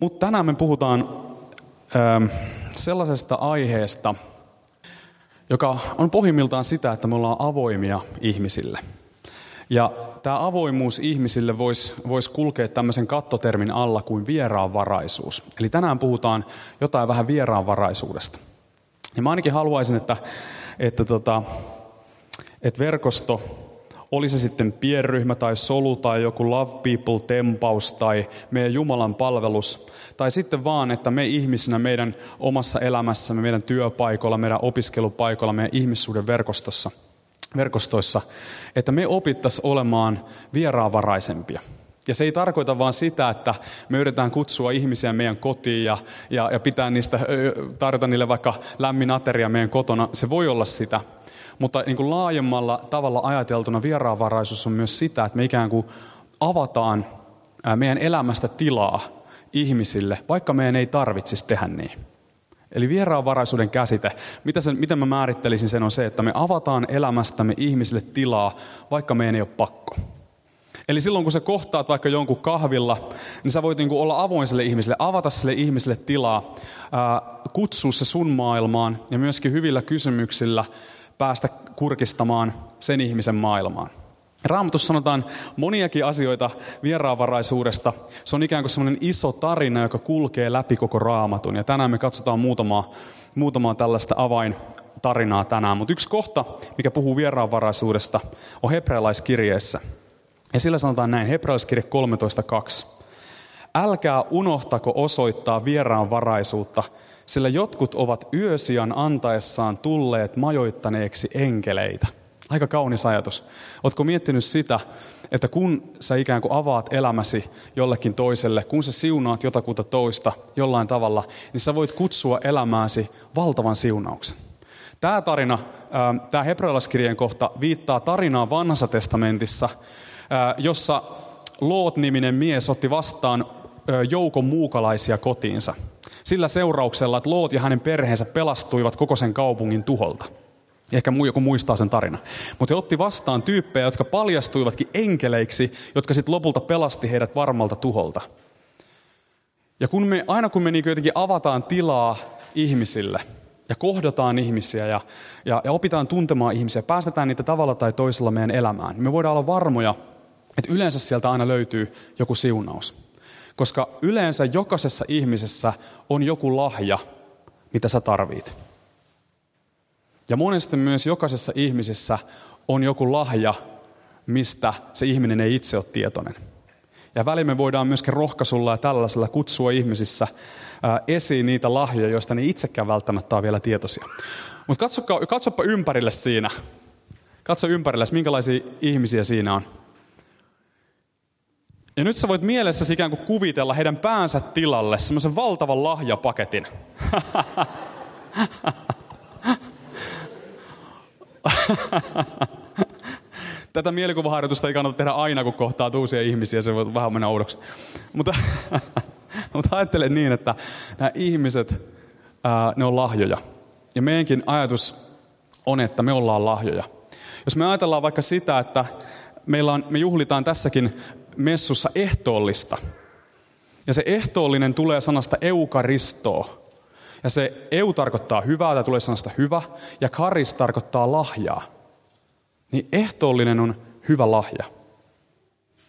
Mutta tänään me puhutaan ö, sellaisesta aiheesta, joka on pohjimmiltaan sitä, että me ollaan avoimia ihmisille. Ja tämä avoimuus ihmisille voisi vois kulkea tämmöisen kattotermin alla kuin vieraanvaraisuus. Eli tänään puhutaan jotain vähän vieraanvaraisuudesta. Ja mä ainakin haluaisin, että, että, tota, että verkosto oli se sitten pienryhmä tai solu tai joku Love People-tempaus tai meidän Jumalan palvelus, tai sitten vaan, että me ihmisinä meidän omassa elämässämme, meidän työpaikoilla, meidän opiskelupaikoilla, meidän ihmissuuden verkostossa, verkostoissa, että me opittaisiin olemaan vieraanvaraisempia. Ja se ei tarkoita vaan sitä, että me yritetään kutsua ihmisiä meidän kotiin ja, ja, ja pitää niistä, tarjota niille vaikka lämmin ateria meidän kotona. Se voi olla sitä, mutta niin kuin laajemmalla tavalla ajateltuna vieraanvaraisuus on myös sitä, että me ikään kuin avataan meidän elämästä tilaa ihmisille, vaikka meidän ei tarvitsisi tehdä niin. Eli vieraanvaraisuuden käsite, mitä sen, miten mä määrittelisin sen, on se, että me avataan elämästämme ihmisille tilaa, vaikka meidän ei ole pakko. Eli silloin kun sä kohtaat vaikka jonkun kahvilla, niin sä voit niinku olla avoin sille ihmiselle, avata sille ihmiselle tilaa, ää, kutsua se sun maailmaan ja myöskin hyvillä kysymyksillä päästä kurkistamaan sen ihmisen maailmaan. Raamatussa sanotaan moniakin asioita vieraanvaraisuudesta. Se on ikään kuin semmoinen iso tarina, joka kulkee läpi koko raamatun. Ja tänään me katsotaan muutamaa, muutamaa tällaista avaintarinaa tänään. Mutta yksi kohta, mikä puhuu vieraanvaraisuudesta, on hebrealaiskirjeessä. Ja sillä sanotaan näin, hebrealaiskirje 13.2. Älkää unohtako osoittaa vieraanvaraisuutta, sillä jotkut ovat yösian antaessaan tulleet majoittaneeksi enkeleitä. Aika kaunis ajatus. Oletko miettinyt sitä, että kun sä ikään kuin avaat elämäsi jollekin toiselle, kun sä siunaat jotakuta toista jollain tavalla, niin sä voit kutsua elämääsi valtavan siunauksen. Tämä tarina, tämä hebrealaiskirjeen kohta viittaa tarinaan vanhassa testamentissa, jossa Loot-niminen mies otti vastaan joukon muukalaisia kotiinsa. Sillä seurauksella, että Loot ja hänen perheensä pelastuivat koko sen kaupungin tuholta. Ehkä joku muistaa sen tarina. Mutta he otti vastaan tyyppejä, jotka paljastuivatkin enkeleiksi, jotka sitten lopulta pelasti heidät varmalta tuholta. Ja kun me, aina kun me niin jotenkin avataan tilaa ihmisille ja kohdataan ihmisiä ja, ja, ja opitaan tuntemaan ihmisiä, päästetään niitä tavalla tai toisella meidän elämään, niin me voidaan olla varmoja, että yleensä sieltä aina löytyy joku siunaus. Koska yleensä jokaisessa ihmisessä on joku lahja, mitä sä tarvit. Ja monesti myös jokaisessa ihmisessä on joku lahja, mistä se ihminen ei itse ole tietoinen. Ja väliin me voidaan myöskin rohkaisulla ja tällaisella kutsua ihmisissä esiin niitä lahjoja, joista ne itsekään välttämättä on vielä tietoisia. Mutta katsoppa ympärille siinä. Katso ympärille, minkälaisia ihmisiä siinä on. Ja nyt sä voit mielessäsi ikään kuin kuvitella heidän päänsä tilalle semmoisen valtavan lahjapaketin. Tätä mielikuvaharjoitusta ei kannata tehdä aina, kun kohtaa uusia ihmisiä, se voi vähän mennä oudoksi. Mutta, mutta ajattelen niin, että nämä ihmiset, ne on lahjoja. Ja meidänkin ajatus on, että me ollaan lahjoja. Jos me ajatellaan vaikka sitä, että meillä on, me juhlitaan tässäkin messussa ehtoollista. Ja se ehtoollinen tulee sanasta eukaristoa. Ja se eu tarkoittaa hyvää, tai tulee sanasta hyvä, ja karis tarkoittaa lahjaa. Niin ehtoollinen on hyvä lahja.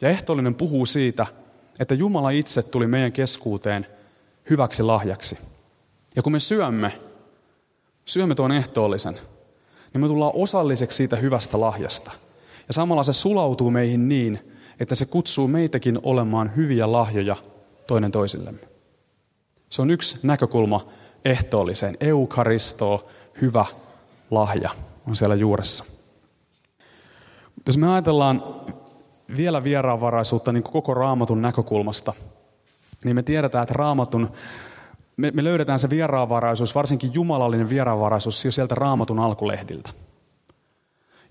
Ja ehtoollinen puhuu siitä, että Jumala itse tuli meidän keskuuteen hyväksi lahjaksi. Ja kun me syömme, syömme tuon ehtoollisen, niin me tullaan osalliseksi siitä hyvästä lahjasta. Ja samalla se sulautuu meihin niin, että se kutsuu meitäkin olemaan hyviä lahjoja toinen toisillemme. Se on yksi näkökulma ehtoolliseen. Eukaristo, hyvä lahja, on siellä juuressa. Mutta jos me ajatellaan vielä vieraanvaraisuutta niin koko raamatun näkökulmasta, niin me tiedetään, että raamatun, me, me löydetään se vieraanvaraisuus, varsinkin jumalallinen vieraanvaraisuus jo sieltä raamatun alkulehdiltä.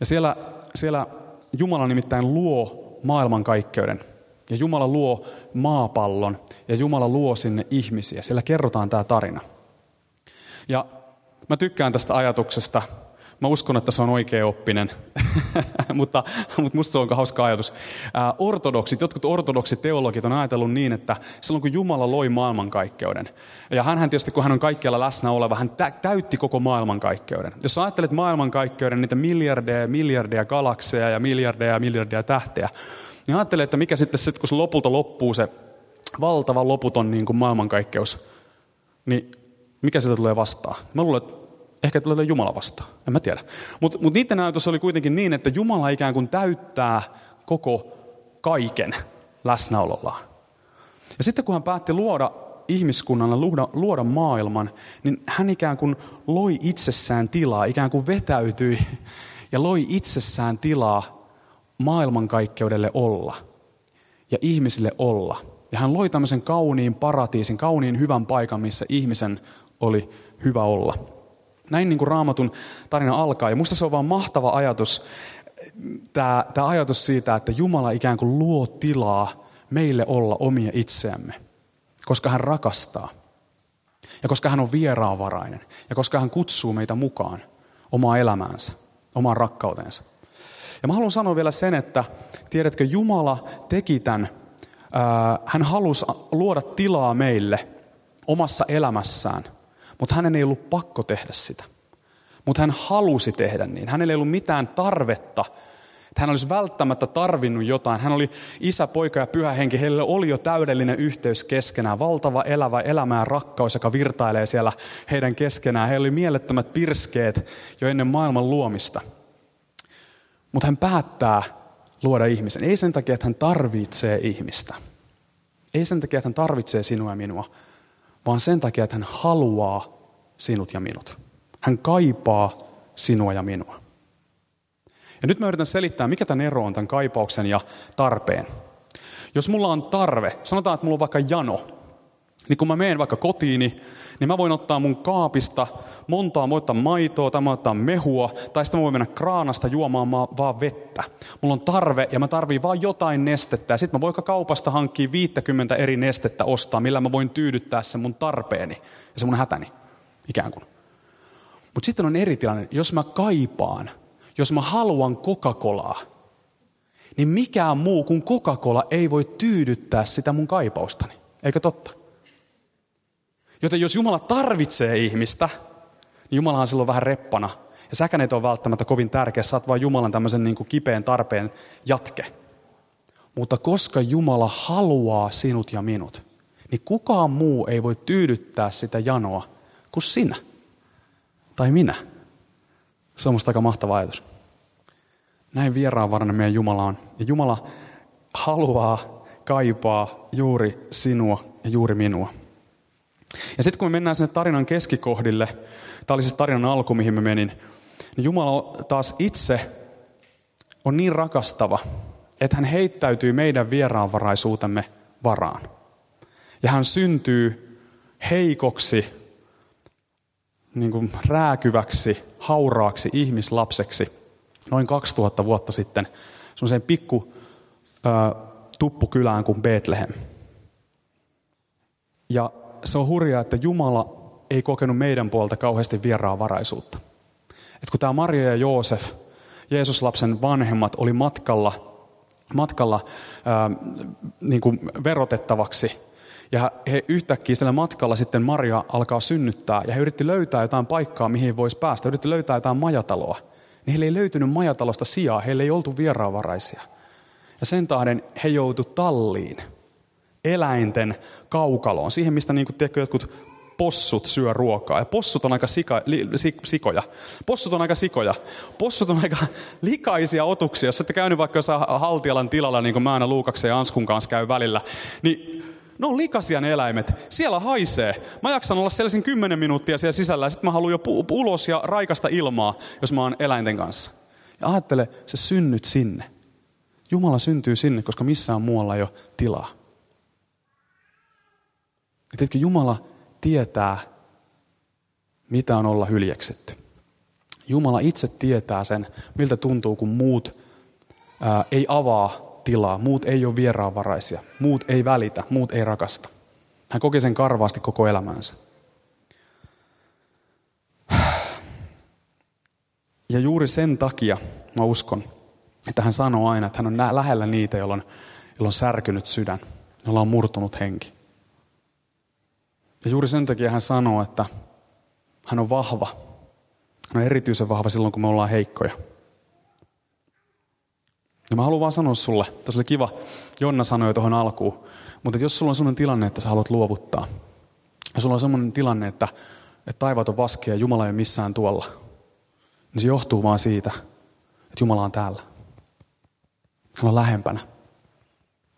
Ja siellä, siellä Jumala nimittäin luo maailmankaikkeuden. Ja Jumala luo maapallon ja Jumala luo sinne ihmisiä. Siellä kerrotaan tämä tarina. Ja mä tykkään tästä ajatuksesta. Mä uskon, että se on oikea oppinen, mutta, mutta musta se on hauska ajatus. Ää, ortodoksit, jotkut ortodoksit teologit on ajatellut niin, että silloin kun Jumala loi maailmankaikkeuden, ja hän tietysti kun hän on kaikkialla läsnä oleva, hän täytti koko maailmankaikkeuden. Jos ajattelet maailmankaikkeuden, niitä miljardeja ja miljardeja galakseja ja miljardeja ja miljardeja tähteä, niin ajattelee, että mikä sitten, sit, kun se lopulta loppuu se valtava loputon niin kuin maailmankaikkeus, niin mikä sitä tulee vastaan? Mä luulen, että ehkä tulee Jumala vastaan. En mä tiedä. Mutta mut niiden näytös oli kuitenkin niin, että Jumala ikään kuin täyttää koko kaiken läsnäolollaan. Ja sitten kun hän päätti luoda ihmiskunnalle, luoda, luoda maailman, niin hän ikään kuin loi itsessään tilaa, ikään kuin vetäytyi ja loi itsessään tilaa maailmankaikkeudelle olla ja ihmisille olla. Ja hän loi tämmöisen kauniin paratiisin, kauniin hyvän paikan, missä ihmisen oli hyvä olla. Näin niin kuin raamatun tarina alkaa. Ja musta se on vaan mahtava ajatus, tämä, tämä ajatus siitä, että Jumala ikään kuin luo tilaa meille olla omia itseämme, koska hän rakastaa. Ja koska hän on vieraanvarainen. Ja koska hän kutsuu meitä mukaan omaa elämäänsä, omaan rakkautensa. Ja mä haluan sanoa vielä sen, että tiedätkö, Jumala teki tämän, hän halusi luoda tilaa meille omassa elämässään – mutta hänen ei ollut pakko tehdä sitä. Mutta hän halusi tehdä niin. Hänellä ei ollut mitään tarvetta, että hän olisi välttämättä tarvinnut jotain. Hän oli isä, poika ja pyhä henki. Heillä oli jo täydellinen yhteys keskenään. Valtava elävä elämä ja rakkaus, joka virtailee siellä heidän keskenään. Heillä oli mielettömät pirskeet jo ennen maailman luomista. Mutta hän päättää luoda ihmisen. Ei sen takia, että hän tarvitsee ihmistä. Ei sen takia, että hän tarvitsee sinua ja minua, vaan sen takia, että hän haluaa sinut ja minut. Hän kaipaa sinua ja minua. Ja nyt mä yritän selittää, mikä tämän ero on tämän kaipauksen ja tarpeen. Jos mulla on tarve, sanotaan, että mulla on vaikka jano, niin kun mä menen vaikka kotiini, niin mä voin ottaa mun kaapista montaa, mä maitoa tai mä mehua, tai sitten mä voin mennä kraanasta juomaan vaan vettä. Mulla on tarve ja mä tarviin vaan jotain nestettä, ja sitten mä voin kaupasta hankkia 50 eri nestettä ostaa, millä mä voin tyydyttää sen mun tarpeeni ja se mun hätäni, ikään kuin. Mutta sitten on eri tilanne, jos mä kaipaan, jos mä haluan Coca-Colaa, niin mikään muu kuin Coca-Cola ei voi tyydyttää sitä mun kaipaustani. Eikö totta? Joten jos Jumala tarvitsee ihmistä, niin Jumala on silloin vähän reppana. Ja säkään et ole välttämättä kovin tärkeä, sä oot vaan Jumalan tämmöisen niin kuin kipeän tarpeen jatke. Mutta koska Jumala haluaa sinut ja minut, niin kukaan muu ei voi tyydyttää sitä janoa kuin sinä. Tai minä. Se on musta aika mahtava ajatus. Näin vieraanvarainen meidän Jumala on. Ja Jumala haluaa, kaipaa juuri sinua ja juuri minua. Ja sitten kun me mennään sinne tarinan keskikohdille, tämä oli siis tarinan alku, mihin mä menin, niin Jumala taas itse on niin rakastava, että hän heittäytyy meidän vieraanvaraisuutemme varaan. Ja hän syntyy heikoksi, niin kuin rääkyväksi, hauraaksi ihmislapseksi noin 2000 vuotta sitten semmoiseen pikku ö, tuppukylään kuin Bethlehem. Ja se on hurjaa, että Jumala ei kokenut meidän puolta kauheasti vieraanvaraisuutta. Et kun tämä Maria ja Joosef, Jeesuslapsen vanhemmat, oli matkalla, matkalla ää, niin kuin verotettavaksi, ja he yhtäkkiä siellä matkalla sitten Maria alkaa synnyttää, ja he yritti löytää jotain paikkaa, mihin voisi päästä. He yritti löytää jotain majataloa. Niin heille ei löytynyt majatalosta sijaa, heille ei oltu vieraanvaraisia. Ja sen tahden he joutu talliin, eläinten kaukaloon, siihen mistä niin kuin, tiedätkö, jotkut possut syö ruokaa. Ja possut on aika sika, li, si, sikoja. Possut on aika sikoja. Possut on aika likaisia otuksia. Jos olette käynyt vaikka jossain Haltialan tilalla, niin kuin mä aina Luukaksen ja Anskun kanssa käy välillä, niin ne on likaisia ne eläimet. Siellä haisee. Mä jaksan olla siellä kymmenen minuuttia siellä sisällä ja sitten mä haluan jo pu- ulos ja raikasta ilmaa, jos mä oon eläinten kanssa. Ja ajattele, se synnyt sinne. Jumala syntyy sinne, koska missään muualla ei ole tilaa. Ja Jumala tietää, mitä on olla hyljeksetty. Jumala itse tietää sen, miltä tuntuu, kun muut ää, ei avaa tilaa, muut ei ole vieraanvaraisia, muut ei välitä, muut ei rakasta. Hän koki sen karvaasti koko elämänsä. Ja juuri sen takia mä uskon, että hän sanoo aina, että hän on lähellä niitä, joilla on, on särkynyt sydän, jolla on murtunut henki. Ja juuri sen takia hän sanoo, että hän on vahva. Hän on erityisen vahva silloin, kun me ollaan heikkoja. Ja mä haluan vaan sanoa sulle, tässä oli kiva, Jonna sanoi tuohon alkuun, mutta jos sulla on sellainen tilanne, että sä haluat luovuttaa, ja sulla on sellainen tilanne, että, että taivaat on vaskia ja Jumala ei ole missään tuolla, niin se johtuu vaan siitä, että Jumala on täällä. Hän on lähempänä.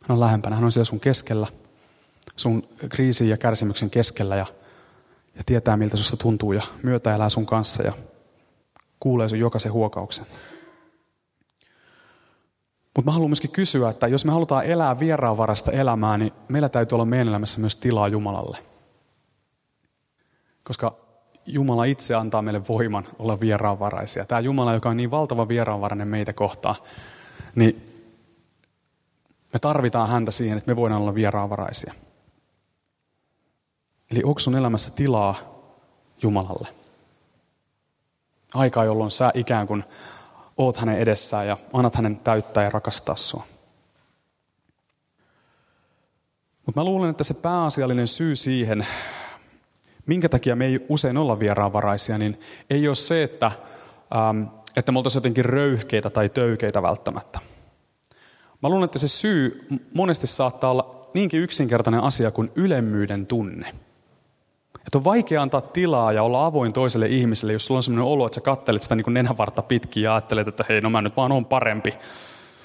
Hän on lähempänä. Hän on siellä sun keskellä, sun kriisin ja kärsimyksen keskellä ja, ja tietää, miltä susta tuntuu ja myötä elää sun kanssa ja kuulee sun jokaisen huokauksen. Mutta mä haluan myöskin kysyä, että jos me halutaan elää vieraanvarasta elämää, niin meillä täytyy olla meidän elämässä myös tilaa Jumalalle. Koska Jumala itse antaa meille voiman olla vieraanvaraisia. Tämä Jumala, joka on niin valtava vieraanvarainen meitä kohtaan, niin me tarvitaan häntä siihen, että me voidaan olla vieraanvaraisia. Eli onko sun elämässä tilaa Jumalalle? Aikaa, jolloin sä ikään kuin oot hänen edessään ja annat hänen täyttää ja rakastaa sua. Mutta mä luulen, että se pääasiallinen syy siihen, minkä takia me ei usein olla vieraanvaraisia, niin ei ole se, että, ähm, että me oltaisiin jotenkin röyhkeitä tai töykeitä välttämättä. Mä luulen, että se syy monesti saattaa olla niinkin yksinkertainen asia kuin ylemmyyden tunne. Että on vaikea antaa tilaa ja olla avoin toiselle ihmiselle, jos sulla on sellainen olo, että sä kattelet sitä niin kuin nenävarta pitkin ja ajattelet, että hei, no mä nyt vaan on parempi,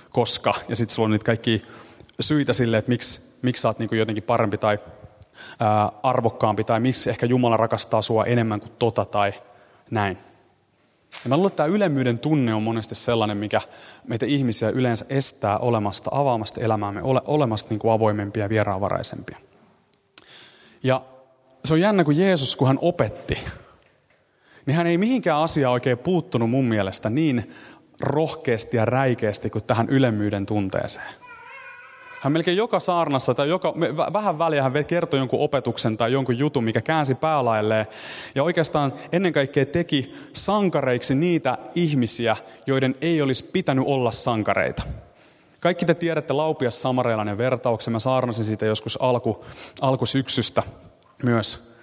koska. Ja sitten sulla on niitä kaikki syitä sille, että miksi, miksi sä oot niin jotenkin parempi tai ää, arvokkaampi tai miksi ehkä Jumala rakastaa sua enemmän kuin tota tai näin. Ja mä luulen, että tämä ylemmyyden tunne on monesti sellainen, mikä meitä ihmisiä yleensä estää olemasta, avaamasta elämäämme, ole, olemasta niin kuin avoimempia ja vieraanvaraisempia. Ja se on jännä, kun Jeesus, kun hän opetti, niin hän ei mihinkään asiaan oikein puuttunut mun mielestä niin rohkeasti ja räikeästi kuin tähän ylemmyyden tunteeseen. Hän melkein joka saarnassa tai joka, vähän väliä hän kertoi jonkun opetuksen tai jonkun jutun, mikä käänsi päälailleen. Ja oikeastaan ennen kaikkea teki sankareiksi niitä ihmisiä, joiden ei olisi pitänyt olla sankareita. Kaikki te tiedätte laupias samareilainen vertauksen. Mä saarnasin siitä joskus alku, alkusyksystä myös.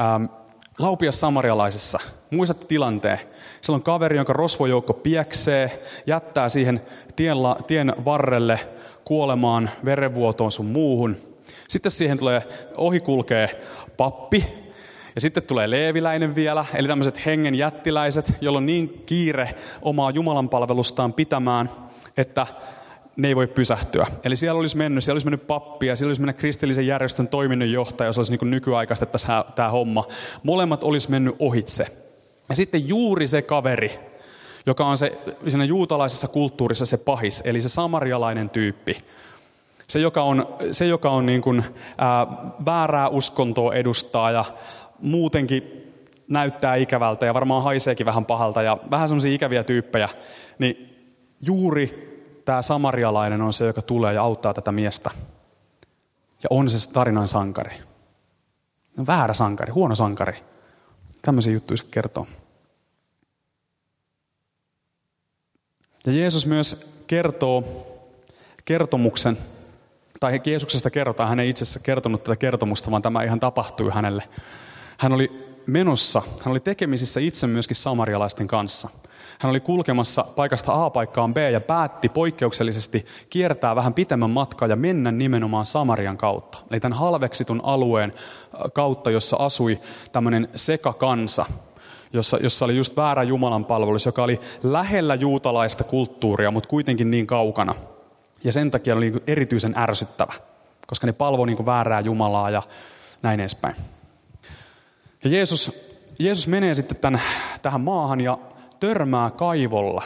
Ähm, laupias samarialaisessa. Muistatte tilanteen. Siellä on kaveri, jonka rosvojoukko pieksee, jättää siihen tien, tien varrelle kuolemaan, verenvuotoon sun muuhun. Sitten siihen tulee, ohi kulkee pappi, ja sitten tulee leeviläinen vielä, eli tämmöiset hengen jättiläiset, joilla on niin kiire omaa Jumalan palvelustaan pitämään, että ne ei voi pysähtyä. Eli siellä olisi mennyt, siellä olisi mennyt pappi ja siellä olisi mennyt kristillisen järjestön toiminnanjohtaja, jos olisi niin nykyaikaistettaisiin tämä homma. Molemmat olisi mennyt ohitse. Ja sitten juuri se kaveri, joka on se, siinä juutalaisessa kulttuurissa se pahis, eli se samarialainen tyyppi. Se, joka on, se, joka on niin kuin, ää, väärää uskontoa edustaa ja muutenkin näyttää ikävältä ja varmaan haiseekin vähän pahalta ja vähän semmoisia ikäviä tyyppejä, niin juuri tämä samarialainen on se, joka tulee ja auttaa tätä miestä. Ja on se tarinan sankari. No, väärä sankari, huono sankari. Tämmöisiä juttuja se kertoo. Ja Jeesus myös kertoo kertomuksen, tai Jeesuksesta kerrotaan, hän ei itse asiassa kertonut tätä kertomusta, vaan tämä ihan tapahtui hänelle. Hän oli menossa, hän oli tekemisissä itse myöskin samarialaisten kanssa. Hän oli kulkemassa paikasta A paikkaan B ja päätti poikkeuksellisesti kiertää vähän pitemmän matkaa ja mennä nimenomaan Samarian kautta. Eli tämän halveksitun alueen kautta, jossa asui tämmöinen sekakansa, jossa, jossa oli just väärä Jumalan palvelus, joka oli lähellä juutalaista kulttuuria, mutta kuitenkin niin kaukana. Ja sen takia oli erityisen ärsyttävä, koska ne palvoi niin väärää Jumalaa ja näin edespäin. Ja Jeesus, Jeesus menee sitten tämän, tähän maahan ja törmää kaivolla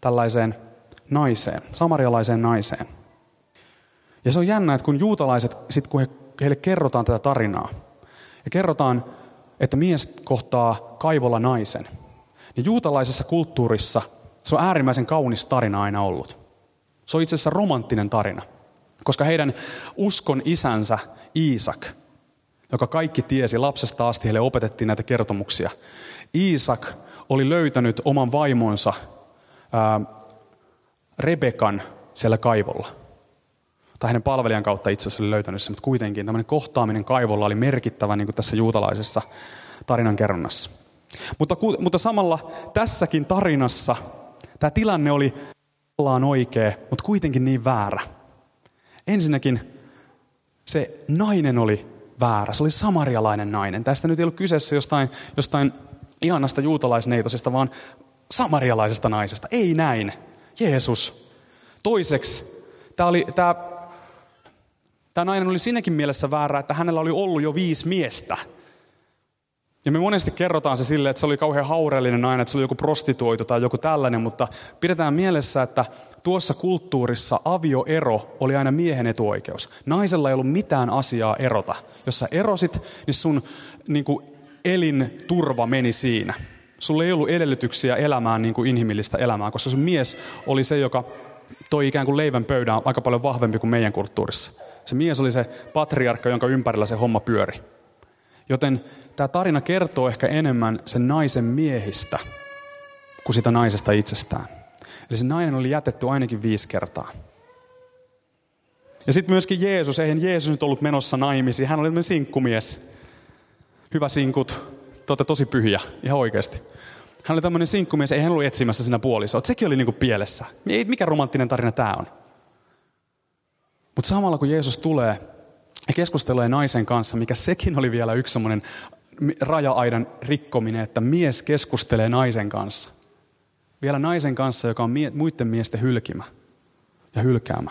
tällaiseen naiseen, samarialaiseen naiseen. Ja se on jännä, että kun juutalaiset, sit kun he, heille kerrotaan tätä tarinaa, ja kerrotaan, että mies kohtaa kaivolla naisen, niin juutalaisessa kulttuurissa se on äärimmäisen kaunis tarina aina ollut. Se on itse asiassa romanttinen tarina, koska heidän uskon isänsä Iisak, joka kaikki tiesi lapsesta asti, heille opetettiin näitä kertomuksia. Iisak oli löytänyt oman vaimonsa ää, Rebekan siellä kaivolla. Tai hänen palvelijan kautta itse asiassa oli löytänyt se, mutta kuitenkin tämmöinen kohtaaminen kaivolla oli merkittävä niin kuin tässä juutalaisessa tarinan kerronnassa. Mutta, mutta samalla tässäkin tarinassa tämä tilanne oli ollaan oikea, mutta kuitenkin niin väärä. Ensinnäkin se nainen oli väärä. Se oli samarialainen nainen. Tästä nyt ei ollut kyseessä jostain, jostain ihanasta juutalaisneitosesta, vaan samarialaisesta naisesta. Ei näin. Jeesus. Toiseksi, tämä, oli, tämä, tämä nainen oli siinäkin mielessä väärä, että hänellä oli ollut jo viisi miestä. Ja me monesti kerrotaan se sille, että se oli kauhean haureellinen nainen, että se oli joku prostituoitu tai joku tällainen, mutta pidetään mielessä, että tuossa kulttuurissa avioero oli aina miehen etuoikeus. Naisella ei ollut mitään asiaa erota. Jos sä erosit, niin sun niin kuin, elinturva meni siinä. Sulla ei ollut edellytyksiä elämään niin kuin inhimillistä elämää, koska sun mies oli se, joka toi ikään kuin leivän pöydään aika paljon vahvempi kuin meidän kulttuurissa. Se mies oli se patriarkka, jonka ympärillä se homma pyöri. Joten tämä tarina kertoo ehkä enemmän sen naisen miehistä kuin sitä naisesta itsestään. Eli se nainen oli jätetty ainakin viisi kertaa. Ja sitten myöskin Jeesus, eihän Jeesus nyt ollut menossa naimisiin, hän oli sinkkumies. Hyvä sinkut, te olette tosi pyhiä, ihan oikeasti. Hän oli tämmöinen sinkkumies, ei hän ollut etsimässä siinä puolisoa. Sekin oli niinku pielessä. Mikä romanttinen tarina tämä on? Mutta samalla kun Jeesus tulee ja keskustelee naisen kanssa, mikä sekin oli vielä yksi semmoinen raja-aidan rikkominen, että mies keskustelee naisen kanssa. Vielä naisen kanssa, joka on muiden miesten hylkimä ja hylkäämä.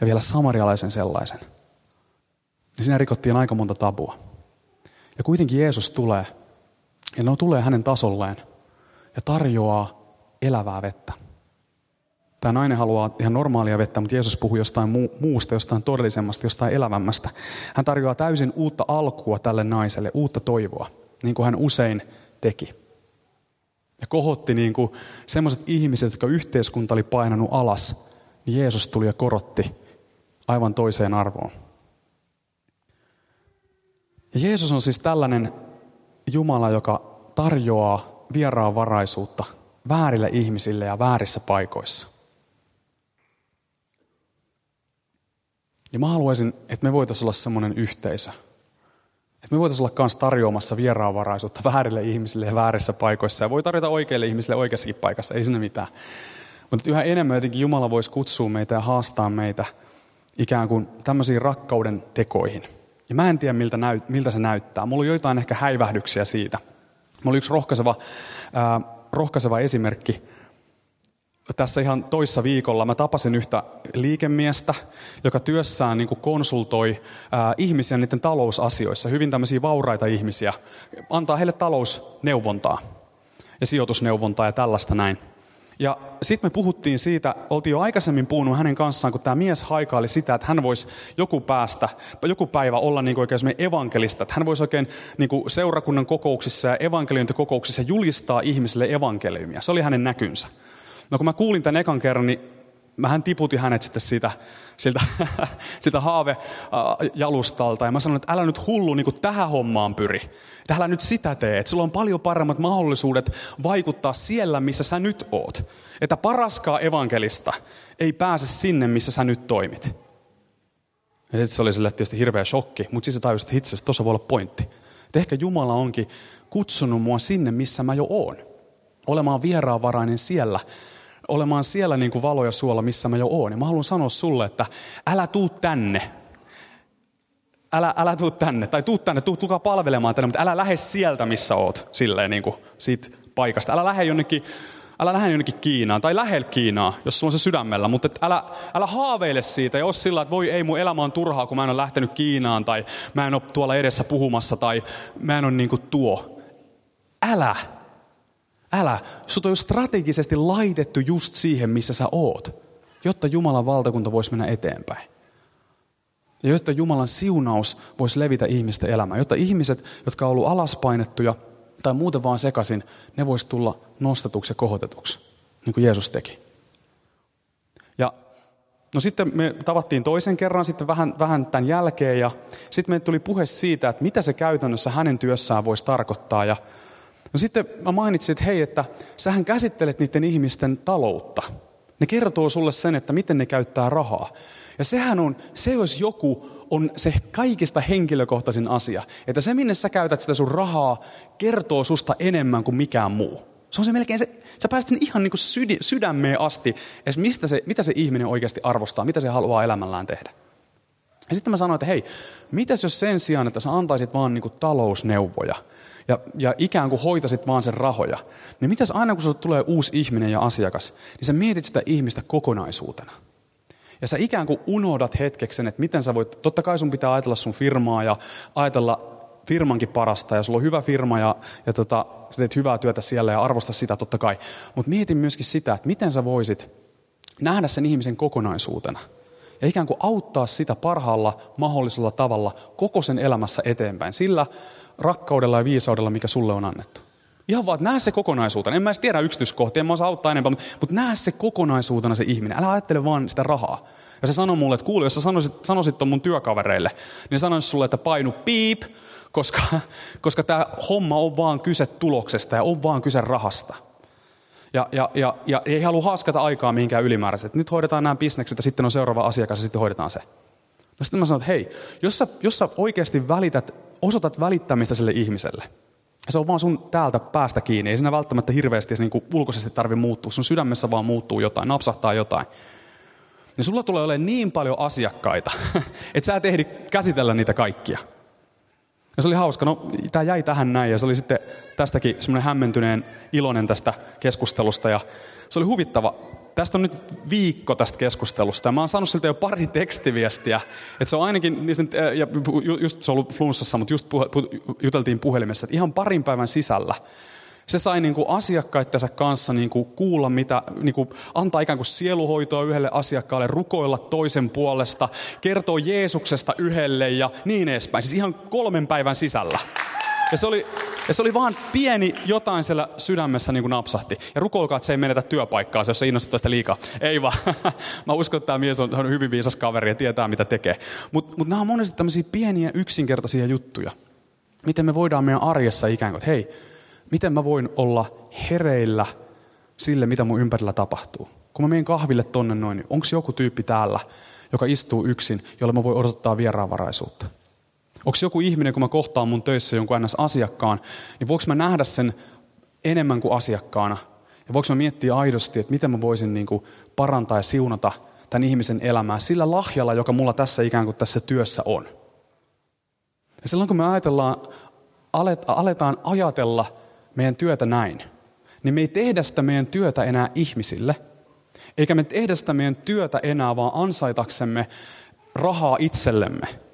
Ja vielä samarialaisen sellaisen. Ja siinä rikottiin aika monta tabua. Ja kuitenkin Jeesus tulee, ja ne tulee hänen tasolleen, ja tarjoaa elävää vettä. Tämä nainen haluaa ihan normaalia vettä, mutta Jeesus puhuu jostain muusta, jostain todellisemmasta, jostain elävämmästä. Hän tarjoaa täysin uutta alkua tälle naiselle, uutta toivoa, niin kuin hän usein teki. Ja kohotti niin kuin sellaiset ihmiset, jotka yhteiskunta oli painanut alas, niin Jeesus tuli ja korotti aivan toiseen arvoon. Jeesus on siis tällainen Jumala, joka tarjoaa vieraanvaraisuutta väärille ihmisille ja väärissä paikoissa. Ja mä haluaisin, että me voitaisiin olla semmoinen yhteisö. Että me voitaisiin olla myös tarjoamassa vieraanvaraisuutta väärille ihmisille ja väärissä paikoissa. Ja voi tarjota oikeille ihmisille oikeassakin paikassa, ei sinne mitään. Mutta yhä enemmän jotenkin Jumala voisi kutsua meitä ja haastaa meitä ikään kuin tämmöisiin rakkauden tekoihin. Ja mä en tiedä, miltä, näyt, miltä se näyttää. Mulla on joitain ehkä häivähdyksiä siitä. Mulla oli yksi rohkaiseva, ää, rohkaiseva esimerkki tässä ihan toissa viikolla mä tapasin yhtä liikemiestä, joka työssään niin konsultoi ää, ihmisiä niiden talousasioissa, hyvin tämmöisiä vauraita ihmisiä, antaa heille talousneuvontaa ja sijoitusneuvontaa ja tällaista näin. Ja sitten me puhuttiin siitä, oltiin jo aikaisemmin puhunut hänen kanssaan, kun tämä mies haikaili sitä, että hän voisi joku päästä, joku päivä olla niin oikein evankelista, että hän voisi oikein niin kuin seurakunnan kokouksissa ja evankeliointikokouksissa julistaa ihmisille evankeliumia. Se oli hänen näkynsä. No kun mä kuulin tämän ekan kerran, niin mähän tiputin hänet sitten siitä, siltä, sitä haavejalustalta. Ja mä sanoin, että älä nyt hullu niin kuin tähän hommaan pyri. Että älä nyt sitä tee. Että sulla on paljon paremmat mahdollisuudet vaikuttaa siellä, missä sä nyt oot. Että paraskaa evankelista ei pääse sinne, missä sä nyt toimit. Ja sitten se oli sille tietysti hirveä shokki, mutta siis se tajusi, että itse asiassa tuossa voi olla pointti. Että ehkä Jumala onkin kutsunut mua sinne, missä mä jo oon. Olemaan vieraanvarainen siellä, olemaan siellä niin kuin valo ja suola, missä mä jo oon. Ja mä haluan sanoa sulle, että älä tuu tänne. Älä, älä tuu tänne, tai tuu tänne, tuu, tulkaa palvelemaan tänne, mutta älä lähde sieltä, missä oot, silleen niin kuin siitä paikasta. Älä lähde jonnekin, älä lähde jonnekin Kiinaan, tai lähellä Kiinaa, jos sulla on se sydämellä, mutta älä, älä haaveile siitä, jos sillä, että voi ei, mun elämä on turhaa, kun mä en ole lähtenyt Kiinaan, tai mä en ole tuolla edessä puhumassa, tai mä en ole niin kuin tuo. Älä, Älä, sut on strategisesti laitettu just siihen, missä sä oot, jotta Jumalan valtakunta voisi mennä eteenpäin. Ja jotta Jumalan siunaus voisi levitä ihmisten elämään. Jotta ihmiset, jotka on ollut alaspainettuja tai muuten vaan sekaisin, ne voisi tulla nostetuksi ja kohotetuksi, niin kuin Jeesus teki. Ja no sitten me tavattiin toisen kerran sitten vähän, vähän tämän jälkeen ja sitten me tuli puhe siitä, että mitä se käytännössä hänen työssään voisi tarkoittaa. Ja No sitten mä mainitsin, että hei, että sähän käsittelet niiden ihmisten taloutta. Ne kertoo sulle sen, että miten ne käyttää rahaa. Ja sehän on, se jos joku on se kaikista henkilökohtaisin asia. Että se, minne sä käytät sitä sun rahaa, kertoo susta enemmän kuin mikään muu. Se on se melkein se, sä pääset sinne ihan niin kuin syd, sydämeen asti, että mistä se, mitä se ihminen oikeasti arvostaa, mitä se haluaa elämällään tehdä. Ja sitten mä sanoin, että hei, mitäs jos sen sijaan, että sä antaisit vaan niin kuin talousneuvoja ja, ja ikään kuin hoitasit vaan sen rahoja, niin mitäs aina kun sulle tulee uusi ihminen ja asiakas, niin sä mietit sitä ihmistä kokonaisuutena. Ja sä ikään kuin unohdat hetkeksi sen, että miten sä voit, totta kai sun pitää ajatella sun firmaa ja ajatella firmankin parasta ja sulla on hyvä firma ja, ja tota, sä teet hyvää työtä siellä ja arvosta sitä totta kai. Mutta mieti myöskin sitä, että miten sä voisit nähdä sen ihmisen kokonaisuutena ja ikään kuin auttaa sitä parhaalla mahdollisella tavalla koko sen elämässä eteenpäin, sillä rakkaudella ja viisaudella, mikä sulle on annettu. Ihan vaan, että näe se kokonaisuutena. En mä edes tiedä yksityiskohtia, en mä osaa auttaa enempää, mutta, näe se kokonaisuutena se ihminen. Älä ajattele vaan sitä rahaa. Ja se sanoi mulle, että kuule, jos sä sanoisit, sanoisit ton mun työkavereille, niin sanoisin sulle, että painu piip, koska, koska tämä homma on vaan kyse tuloksesta ja on vaan kyse rahasta. Ja, ja, ja, ja ei halua haaskata aikaa mihinkään ylimääräiset. Nyt hoidetaan nämä bisnekset ja sitten on seuraava asiakas ja sitten hoidetaan se. No sitten mä sanon, että hei, jos sä, jos sä oikeasti välität, osoitat välittämistä sille ihmiselle, se on vaan sun täältä päästä kiinni. Ei siinä välttämättä hirveästi niin kuin ulkoisesti tarvitse muuttua. Sun sydämessä vaan muuttuu jotain, napsahtaa jotain. Niin sulla tulee olemaan niin paljon asiakkaita, että sä et ehdi käsitellä niitä kaikkia. Ja se oli hauska. No, tämä jäi tähän näin ja se oli sitten tästäkin semmoinen hämmentyneen iloinen tästä keskustelusta. Ja se oli huvittava. Tästä on nyt viikko tästä keskustelusta ja mä oon saanut siltä jo pari tekstiviestiä. Että se on ainakin, ja just se on ollut flunssassa, mutta just puhe, juteltiin puhelimessa, että ihan parin päivän sisällä se sai niin kuin asiakkaittensa kanssa niin kuin kuulla, mitä, niin kuin antaa ikään kuin sieluhoitoa yhdelle asiakkaalle, rukoilla toisen puolesta, kertoo Jeesuksesta yhdelle ja niin edespäin. Siis ihan kolmen päivän sisällä. Ja se oli, ja se oli vaan pieni jotain siellä sydämessä niin kuin napsahti. Ja rukoilkaa, että se ei menetä työpaikkaa, jos se innostuttaa sitä liikaa. Ei vaan. Mä uskon, että tämä mies on, on hyvin viisas kaveri ja tietää, mitä tekee. Mutta mut nämä on monesti tämmöisiä pieniä yksinkertaisia juttuja. Miten me voidaan meidän arjessa ikään kuin, että hei, miten mä voin olla hereillä sille, mitä mun ympärillä tapahtuu. Kun mä menen kahville tonne noin, niin onko joku tyyppi täällä, joka istuu yksin, jolle mä voin odottaa vieraanvaraisuutta? Onko joku ihminen, kun mä kohtaan mun töissä jonkun ns. asiakkaan, niin voiko mä nähdä sen enemmän kuin asiakkaana? Ja voiko mä miettiä aidosti, että miten mä voisin niin kuin parantaa ja siunata tämän ihmisen elämää sillä lahjalla, joka mulla tässä ikään kuin tässä työssä on. Ja silloin kun me ajatellaan, aletaan ajatella meidän työtä näin, niin me ei tehdä sitä meidän työtä enää ihmisille, eikä me tehdä sitä meidän työtä enää vaan ansaitaksemme rahaa itsellemme,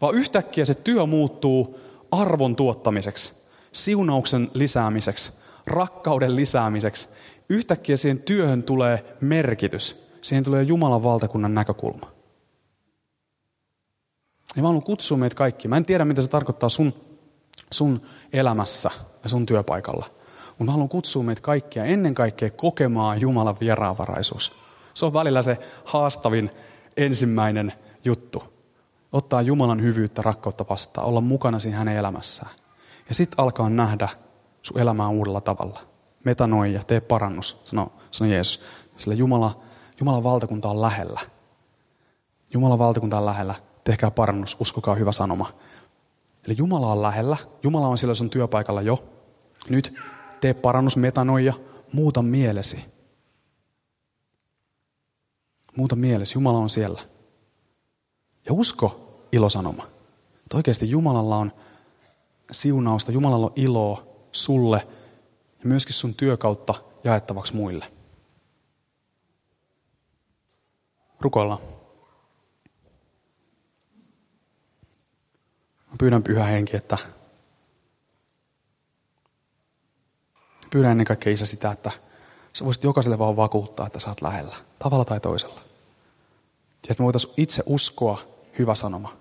vaan yhtäkkiä se työ muuttuu arvon tuottamiseksi, siunauksen lisäämiseksi, rakkauden lisäämiseksi. Yhtäkkiä siihen työhön tulee merkitys, siihen tulee Jumalan valtakunnan näkökulma. Ja mä haluan kutsua meitä kaikki. Mä en tiedä, mitä se tarkoittaa sun, sun elämässä ja sun työpaikalla. Mutta mä haluan kutsua meitä kaikkia ennen kaikkea kokemaan Jumalan vieraanvaraisuus. Se on välillä se haastavin ensimmäinen juttu. Ottaa Jumalan hyvyyttä, rakkautta vastaan, olla mukana siinä hänen elämässään. Ja sitten alkaa nähdä sun elämää uudella tavalla. Metanoi ja tee parannus, sanoo, sanoo Jeesus. Sillä Jumala, Jumalan valtakunta on lähellä. Jumalan valtakunta on lähellä. Tehkää parannus, uskokaa hyvä sanoma. Eli Jumala on lähellä. Jumala on siellä sun työpaikalla jo. Nyt tee parannus metanoija, muuta mielesi. Muuta mielesi, Jumala on siellä. Ja usko ilosanoma. Että oikeasti Jumalalla on siunausta, Jumalalla on iloa sulle ja myöskin sun työkautta jaettavaksi muille. Rukoillaan. Mä pyydän pyhä henki, että pyydän ennen kaikkea Isä sitä, että sä voisit jokaiselle vaan vakuuttaa, että sä oot lähellä, tavalla tai toisella. Ja että me voitaisiin itse uskoa hyvä sanoma.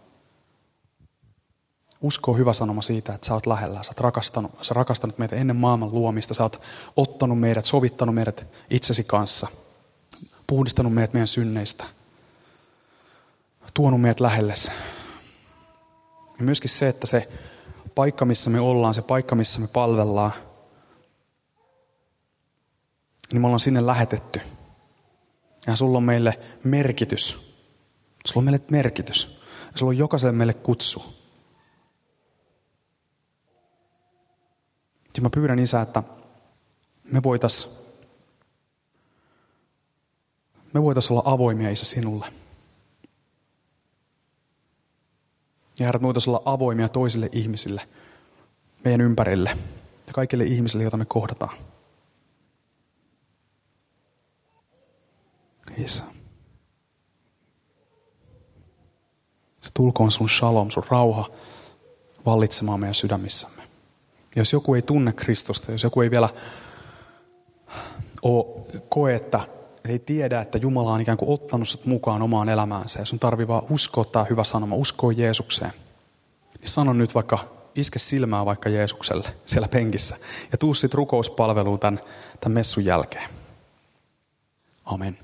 Uskoa hyvä sanoma siitä, että sä oot lähellä, sä oot rakastanut, sä rakastanut meitä ennen maailman luomista, sä oot ottanut meidät, sovittanut meidät itsesi kanssa, puhdistanut meidät meidän synneistä, tuonut meidät lähellesi. Ja myöskin se, että se paikka, missä me ollaan, se paikka, missä me palvellaan, niin me ollaan sinne lähetetty. Ja sulla on meille merkitys. Sulla on meille merkitys. Ja sulla on jokaiselle meille kutsu. Ja mä pyydän Isä, että me voitais, me voitais olla avoimia Isä sinulle. Ja herrat, me voitaisiin olla avoimia toisille ihmisille, meidän ympärille ja kaikille ihmisille, joita me kohdataan. Isä. Se tulkoon sun shalom, sun rauha vallitsemaan meidän sydämissämme. Ja jos joku ei tunne Kristusta, jos joku ei vielä ole, koe, että ei tiedä, että Jumala on ikään kuin ottanut sut mukaan omaan elämäänsä ja sun tarvii vaan uskoa tämä hyvä sanoma, uskoa Jeesukseen. Niin sano nyt vaikka, iske silmää vaikka Jeesukselle siellä penkissä ja tuu sitten rukouspalveluun tämän, tämän messun jälkeen. Amen.